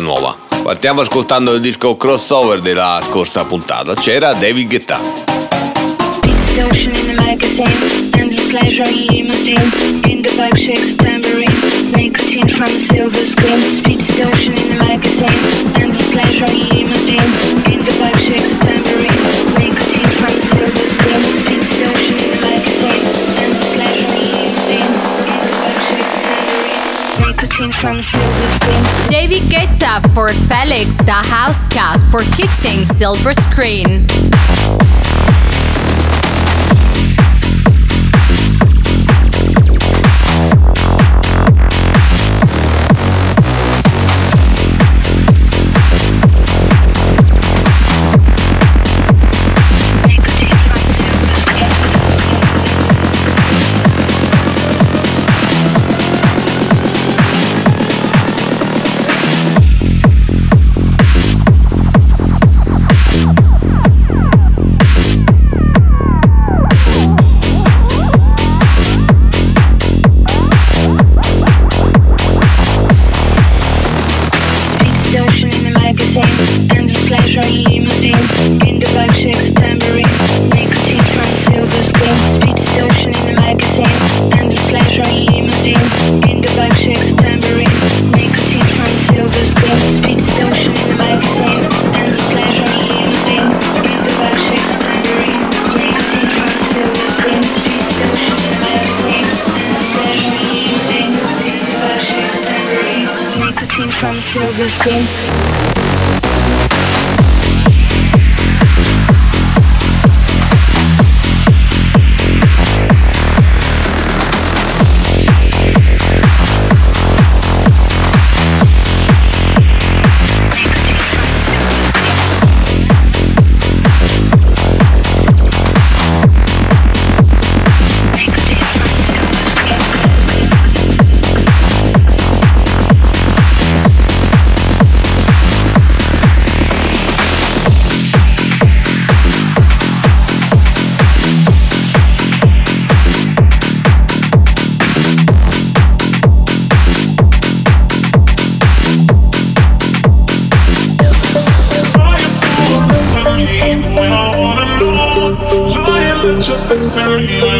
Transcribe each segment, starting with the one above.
nuova. Partiamo ascoltando il disco crossover della scorsa puntata. C'era David Guetta. Speed in the magazine, endless pleasure limousine. In the vibe shakes tambourine, nicotine from silver screen. David Guetta for Felix the House Cat for Kissing Silver Screen. necessarily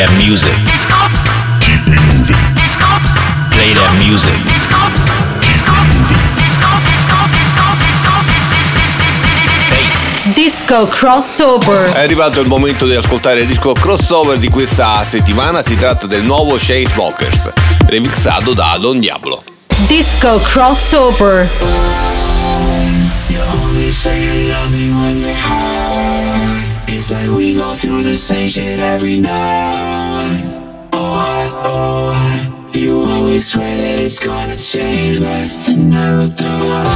that music. Keep me moving. Play that music. Disco crossover. È arrivato il momento di ascoltare il disco crossover di questa settimana, si tratta del nuovo Chainsmokers, remixato da Don Diablo. Disco crossover. Through the same shit every night. Oh, I, oh, I. You always swear that it's gonna change, but it never does.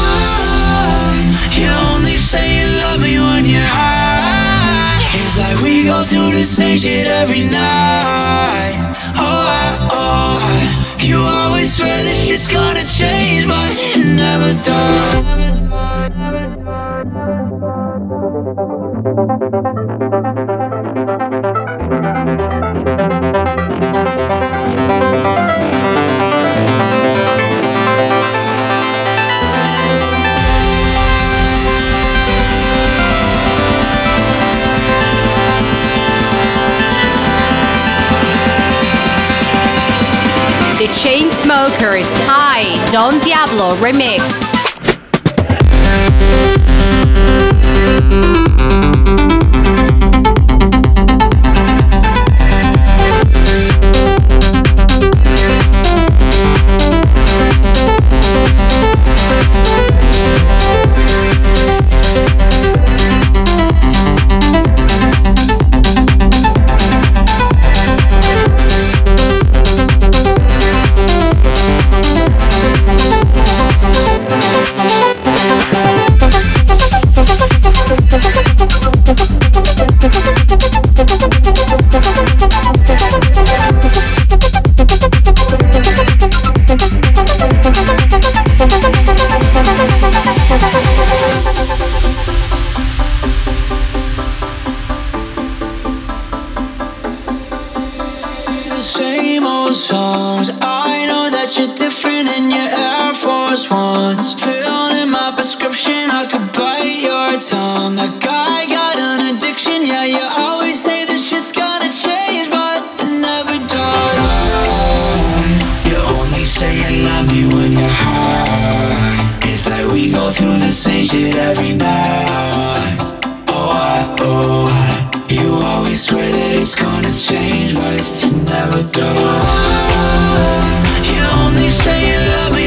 You only say you love me when you're high. It's like we go through the same shit every night. Oh, I, oh, I. You always swear this shit's gonna change, but it never does. The Chainsmokers. Hi, Don Diablo remix. The gonna change, but it never does. You only say you love me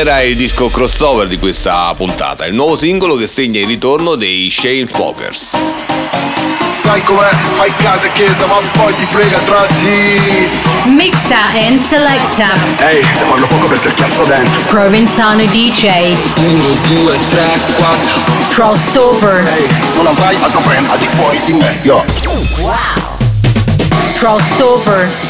Era il disco crossover di questa puntata, il nuovo singolo che segna il ritorno dei Chainsmokers. Sai com'è? Fai casa e chiesa, ma poi ti frega tra di. Mixa and selecta. Ehi, te parlo poco perché ho chiasso dentro. Provenzano DJ. 1, 2, 3, 4. Crossover. Ehi, non avrai altro brand al di fuori di me, yo. Crossover.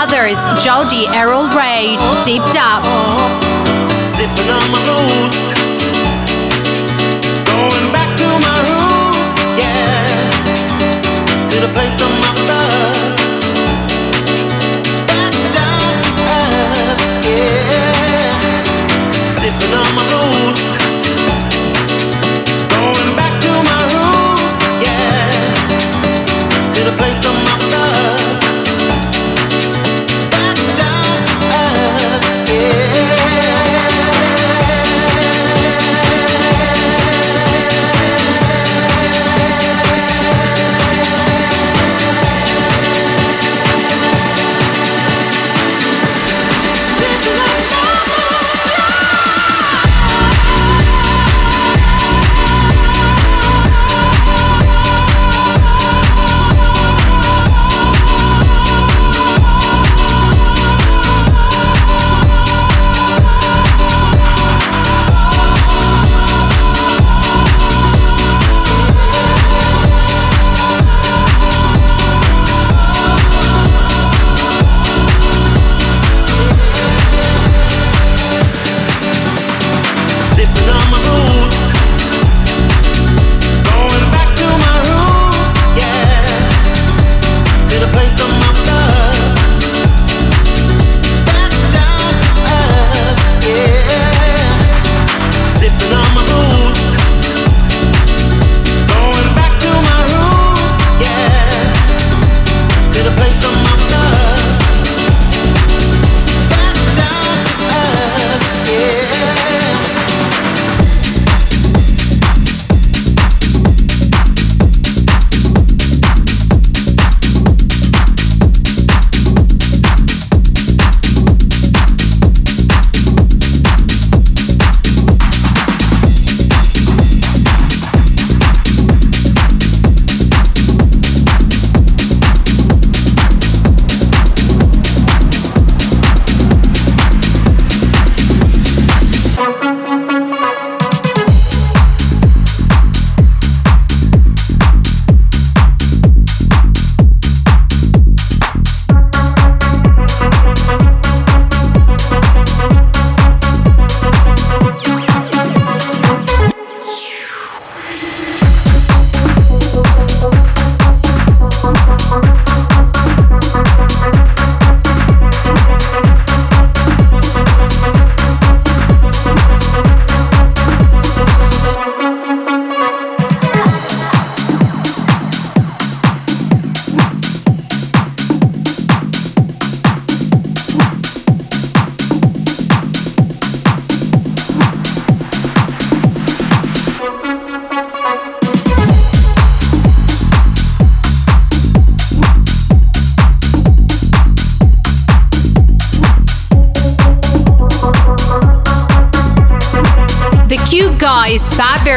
Others: Jody Errol Ray, Deep Up.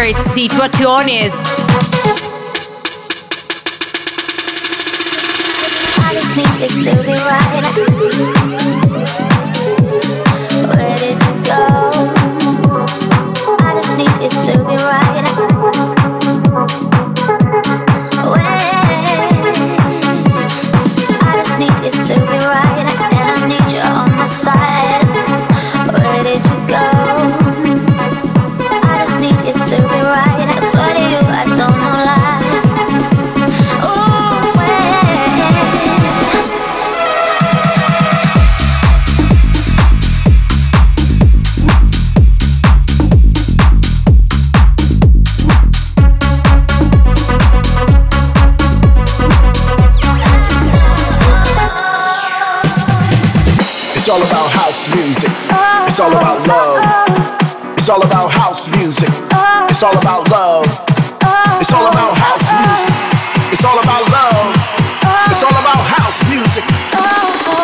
favorite situaciones It's all about love. It's all about house music. It's all about love. It's all about house music. It's all about love. It's all about house music.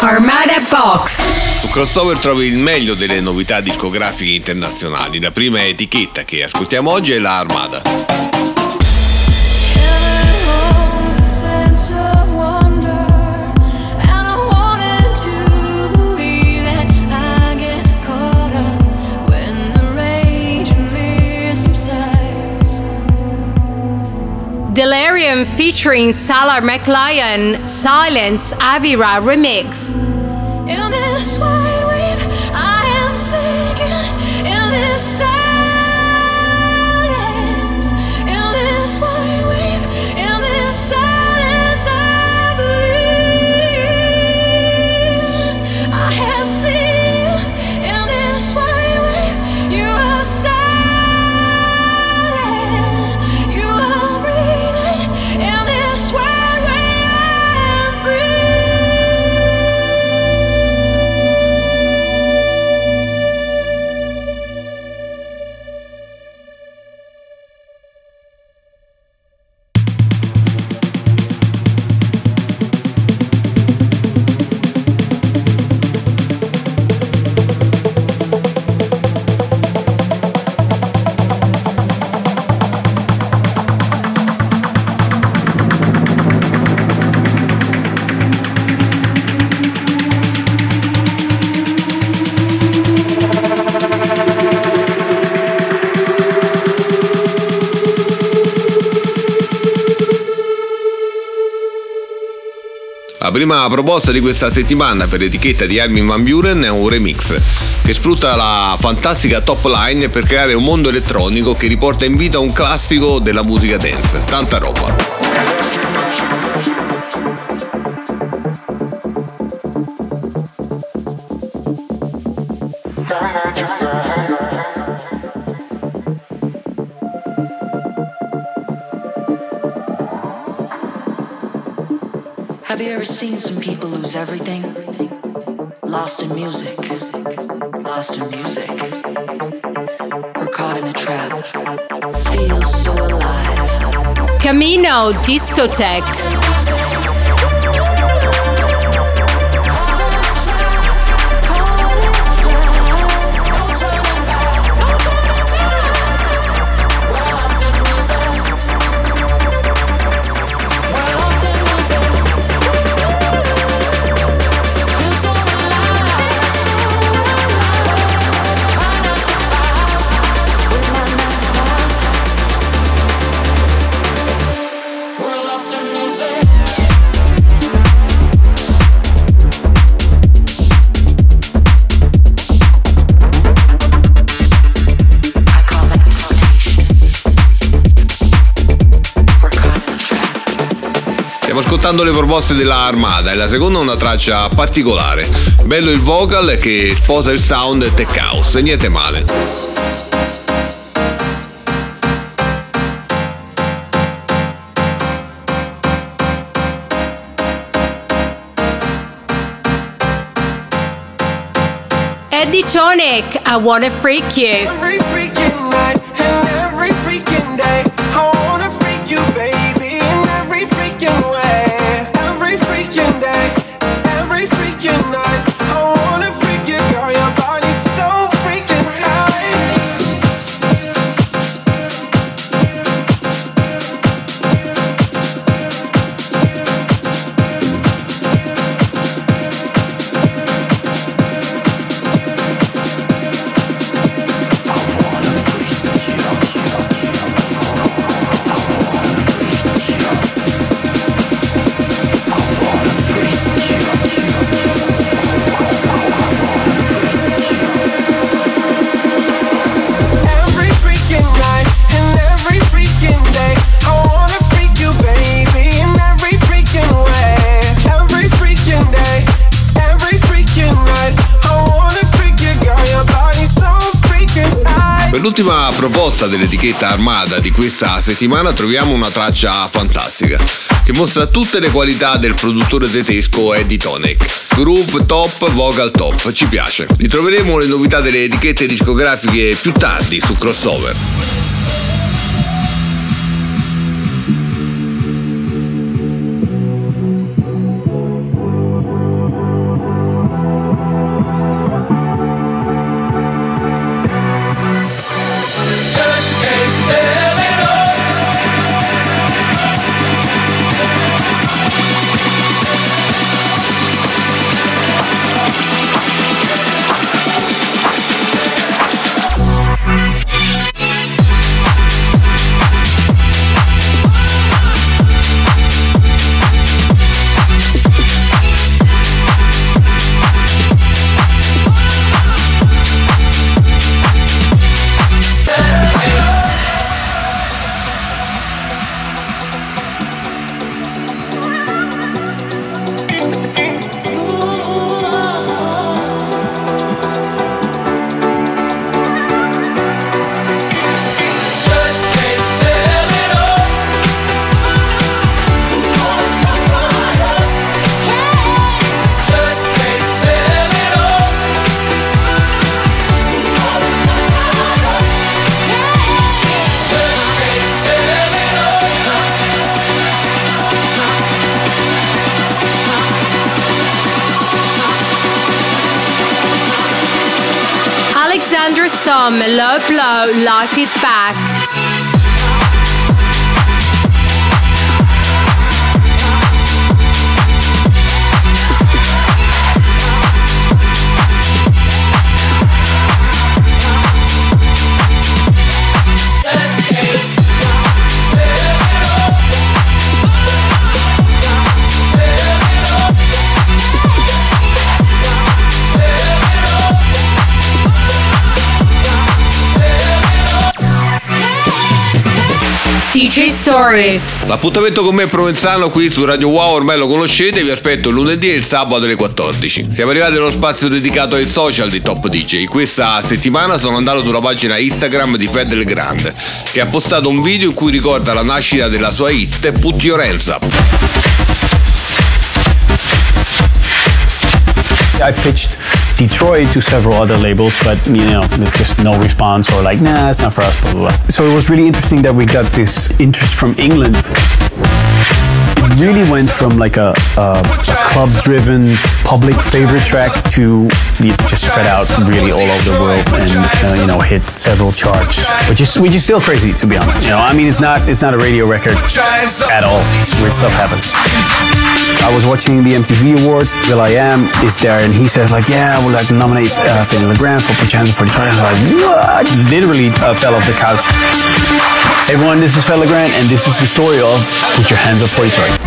Armada Fox. Su Crossover trovi il meglio delle novità discografiche internazionali. La prima etichetta che ascoltiamo oggi è la Armada. Featuring Salar McLean, Silence Avira remix. Prima proposta di questa settimana per l'etichetta di Armin Van Buren è un remix che sfrutta la fantastica top line per creare un mondo elettronico che riporta in vita un classico della musica dance. Tanta roba. Seen some people lose everything? Lost in music. Lost in music. We're caught in a trap. Feel so alive. Camino Discotheque. Ascoltando le proposte della Armada e la seconda è una traccia particolare. Bello il vocal che sposa il sound tech house, niente male. Eddie Tonic, I wanna freak you. Per l'ultima proposta dell'etichetta Armada di questa settimana troviamo una traccia fantastica che mostra tutte le qualità del produttore tedesco Eddie Tonic. Groove top, vocal top, ci piace. Ritroveremo le novità delle etichette discografiche più tardi su Crossover. Summer love, love, life is back. DJ Stories. L'appuntamento con me è Provenzano qui su Radio Wow, ormai lo conoscete, vi aspetto il lunedì e il sabato alle 14. Siamo arrivati allo spazio dedicato ai social di Top DJ. Questa settimana sono andato sulla pagina Instagram di Fedel Grand, che ha postato un video in cui ricorda la nascita della sua hit Put Your Hands Up. I pitched Detroit to several other labels, but you know, just no response or like, nah, it's not for us, blah, blah, blah. So it was really interesting that we got this interest from England. It really went from like a, a club-driven public favorite track to just spread out really all over the world and uh, you know hit several charts, which is which is still crazy to be honest. You know, I mean, it's not it's not a radio record at all. Weird stuff happens. I was watching the MTV Awards. Will I Am is there, and he says like, "Yeah, would like to nominate uh, Finn LeGrand for Put Your Hands Up 45." I was like, "What?" Literally uh, fell off the couch. Hey everyone, this is Fell LeGrand, and this is the story of Put Your Hands Up for Detroit.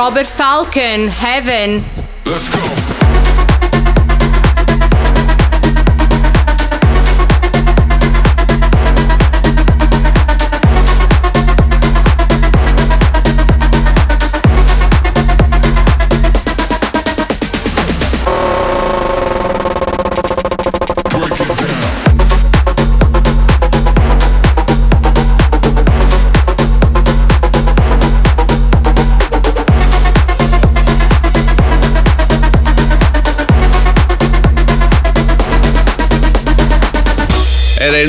Robert Falcon, Heaven. Era il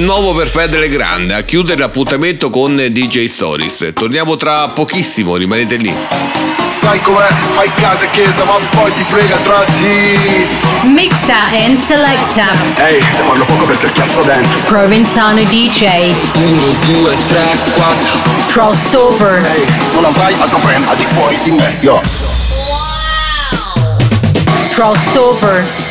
nuovo per Fedele Grande a chiudere l'appuntamento con DJ Stories. Torniamo tra pochissimo, rimanete lì. Sai com'è? Fai casa e chiesa, ma poi ti frega tra di. Mixa and Selecta. Ehi, se parlo poco perché ho chiasso dentro. Provenzano DJ. 1, 2, 3, 4. Crossover. Ehi, non avrai altro brand al di fuori di me, yo. Crossover.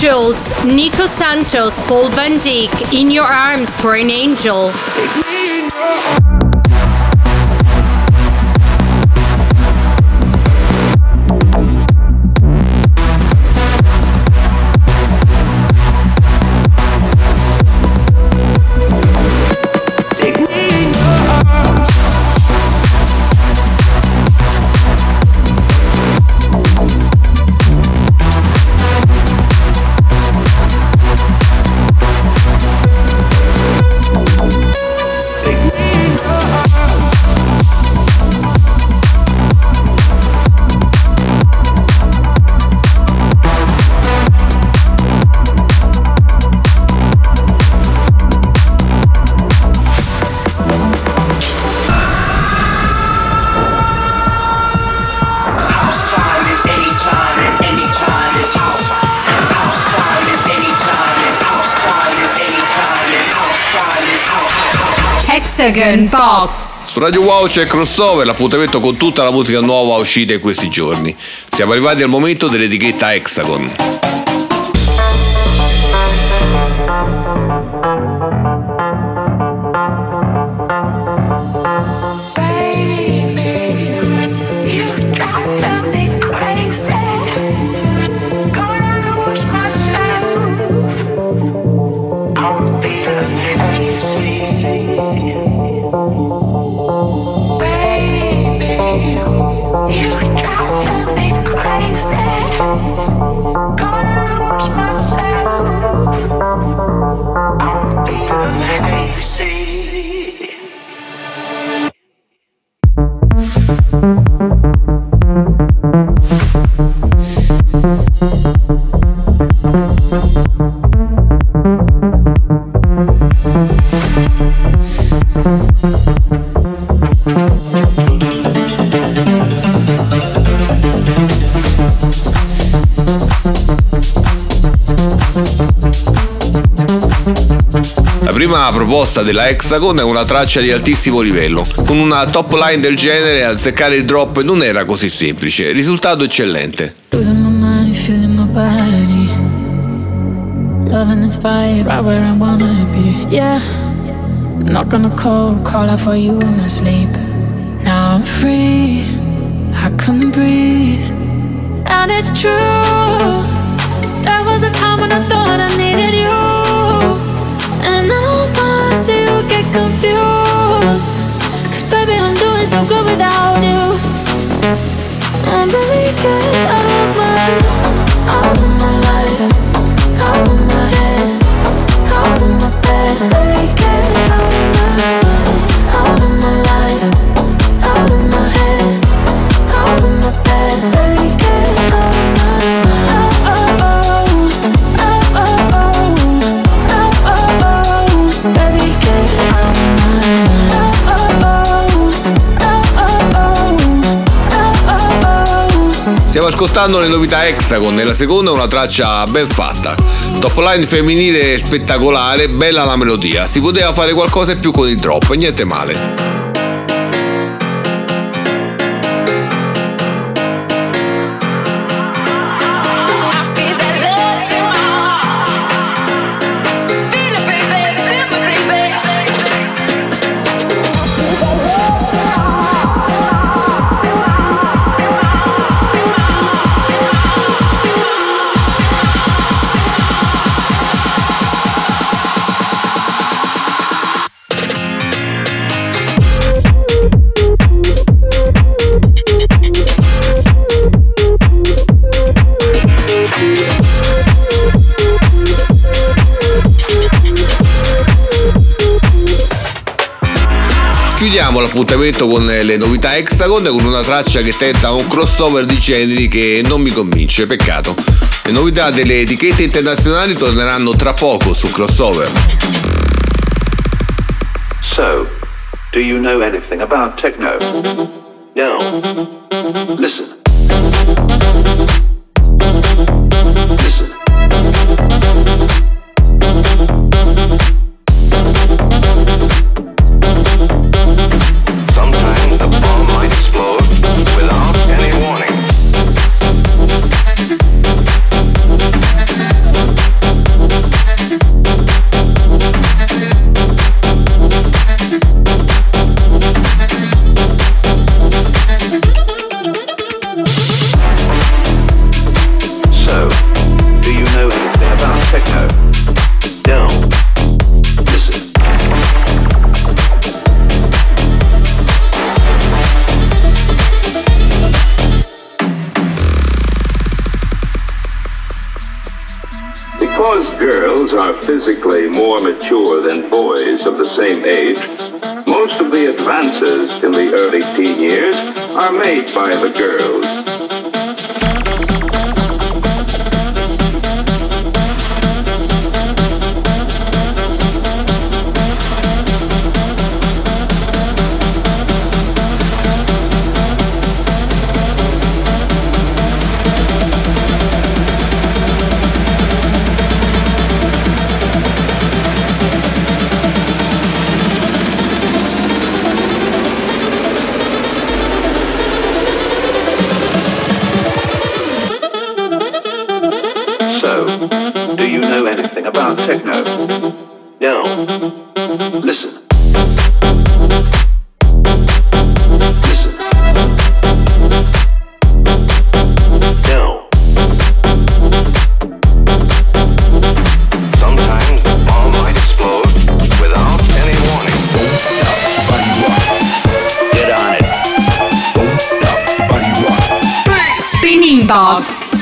Schulz, Nico Santos, Paul Van Dyk, In Your Arms for an Angel. Radio Wow c'è crossover, l'appuntamento con tutta la musica nuova uscita in questi giorni. Siamo arrivati al momento dell'etichetta Hexagon. Proposta della Hexagon è una traccia di altissimo livello. Con una top line del genere, azzeccare il drop non era così semplice. Risultato eccellente. Loving this vibe, right where I wanna be. Yeah, not gonna call, call out for you in my sleep. Now I'm free, I can breathe. And it's true, there was a time when I thought I needed you. Baby, I'm doing so good without you. I'm really get out of my, out of my life, out of my head, out of my bed. Really get out ascoltando le novità Hexagon e la seconda una traccia ben fatta. Top line femminile spettacolare, bella la melodia. Si poteva fare qualcosa in più con il drop, niente male. Chiudiamo l'appuntamento con le novità Hexagon con una traccia che tenta un crossover di generi che non mi convince, peccato. Le novità delle etichette internazionali torneranno tra poco su crossover. So, do you know anything about techno? No. Listen.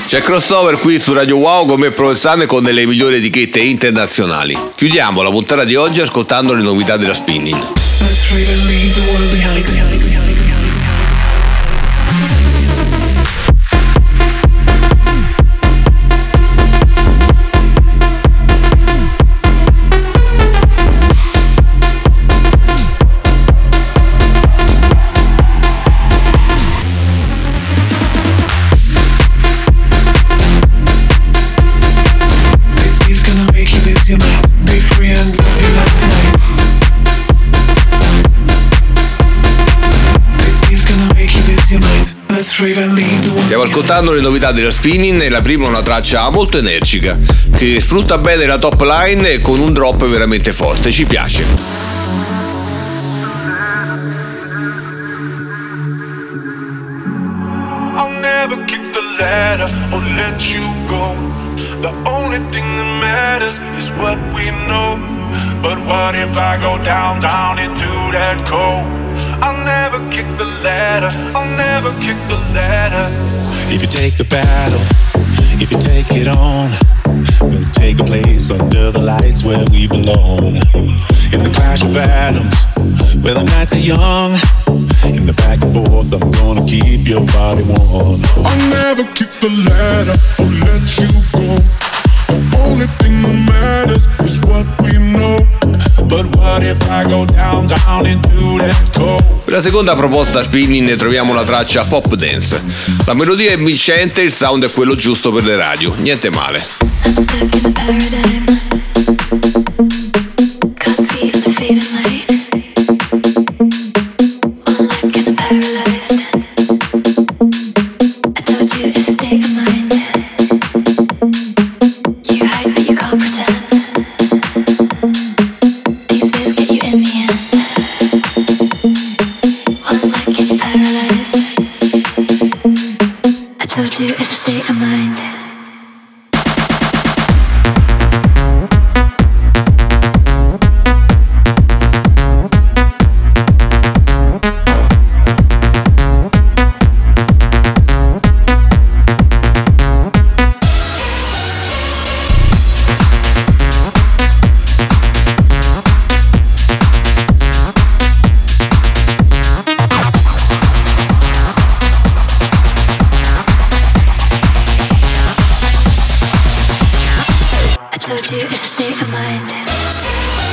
C'è crossover qui su Radio Wow come Provenzane con delle migliori etichette internazionali. Chiudiamo la puntata di oggi ascoltando le novità della spinning. Let's really Stiamo ascoltando le novità della spinning e la prima è una traccia molto energica che sfrutta bene la top line con un drop veramente forte, ci piace. Or? I'll never kick the ladder, I'll never kick the ladder. If you take the battle, if you take it on, we'll take a place under the lights where we belong. In the clash of atoms, where the nights are young. In the back and forth, I'm gonna keep your body warm. I'll never kick the ladder or let you go. The only thing that matters is what we Per la seconda proposta spinning troviamo la traccia pop dance. La melodia è vincente, il sound è quello giusto per le radio, niente male.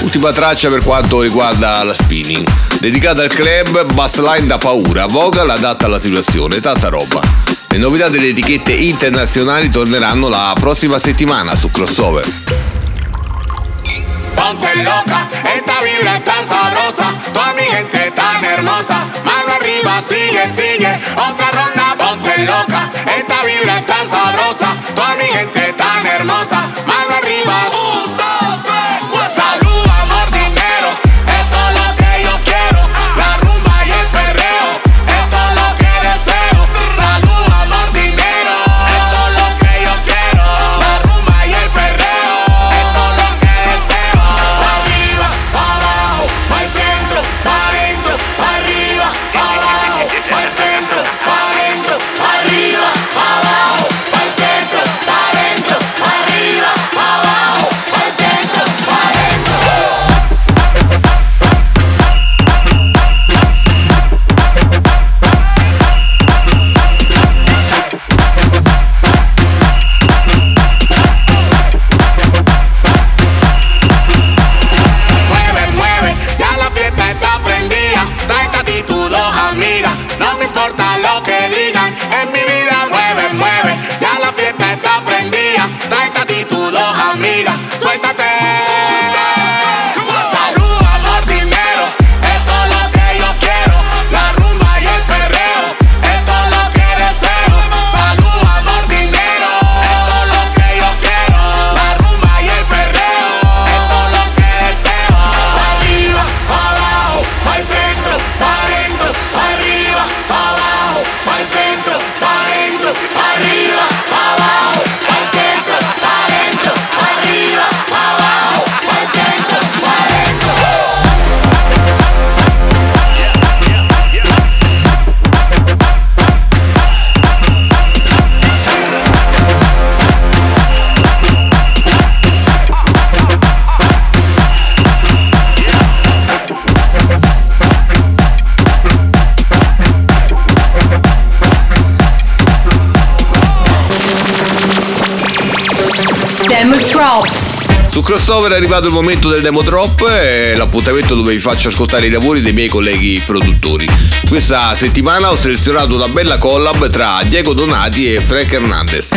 Ultima traccia per quanto riguarda la spinning, dedicata al club Bassline da paura, vocal adatta alla situazione, tanta roba. Le novità delle etichette internazionali torneranno la prossima settimana su Crossover. Ponte loca, esta vibra está sabrosa, toda mi gente tan hermosa, mano arriba, sigue, sigue, otra ronda, ponte loca, esta vibra está sabrosa, toda mi gente tan hermosa, mano arriba, un, Crossover è arrivato il momento del demo drop e l'appuntamento dove vi faccio ascoltare i lavori dei miei colleghi produttori. Questa settimana ho selezionato una bella collab tra Diego Donati e Frank Hernandez.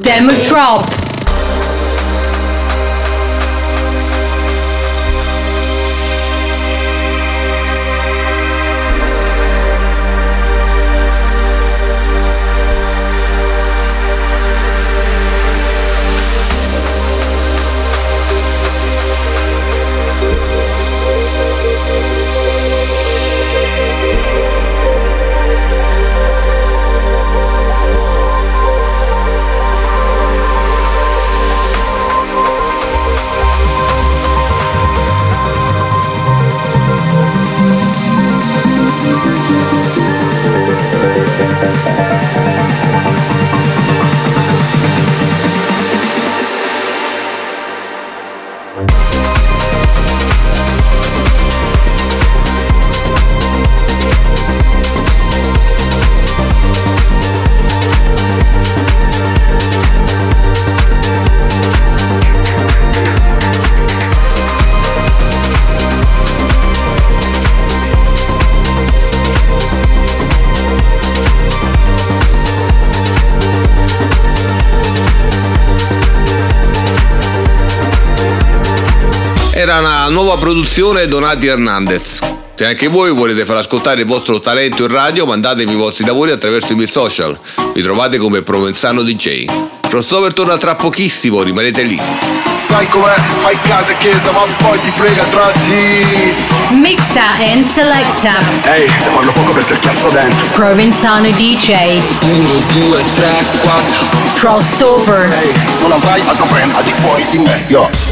Demo Drop. Produzione Donati Hernandez. Se anche voi volete far ascoltare il vostro talento in radio, mandatemi i vostri lavori attraverso i miei social. Mi trovate come Provenzano DJ. Crossover torna tra pochissimo, rimanete lì. Sai com'è? Fai casa e chiesa, ma poi ti frega tra di. Mixa and selecta. Ehi, te parlo poco perché il cazzo dentro. Provenzano DJ. 1, 2, 3, 4. Crossover. Ehi, non avrai altro brand al di fuori di me, yo.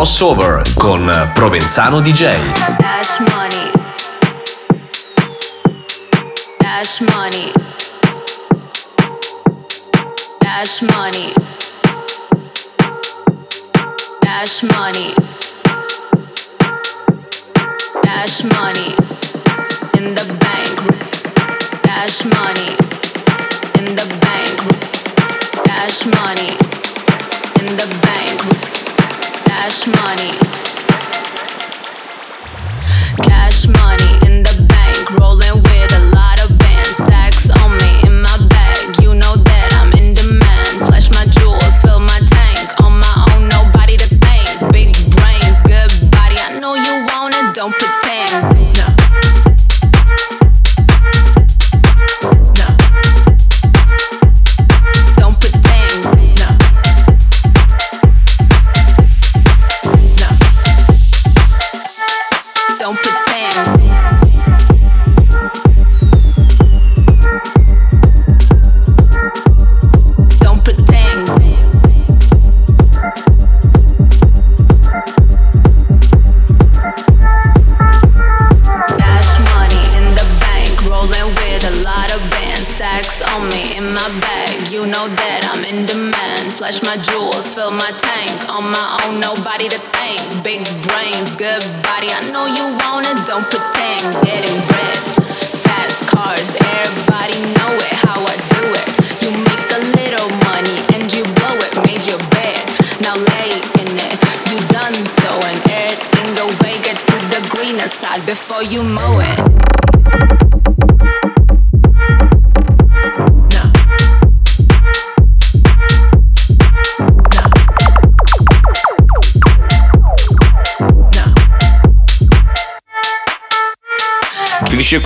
Crossover con Provenzano DJ.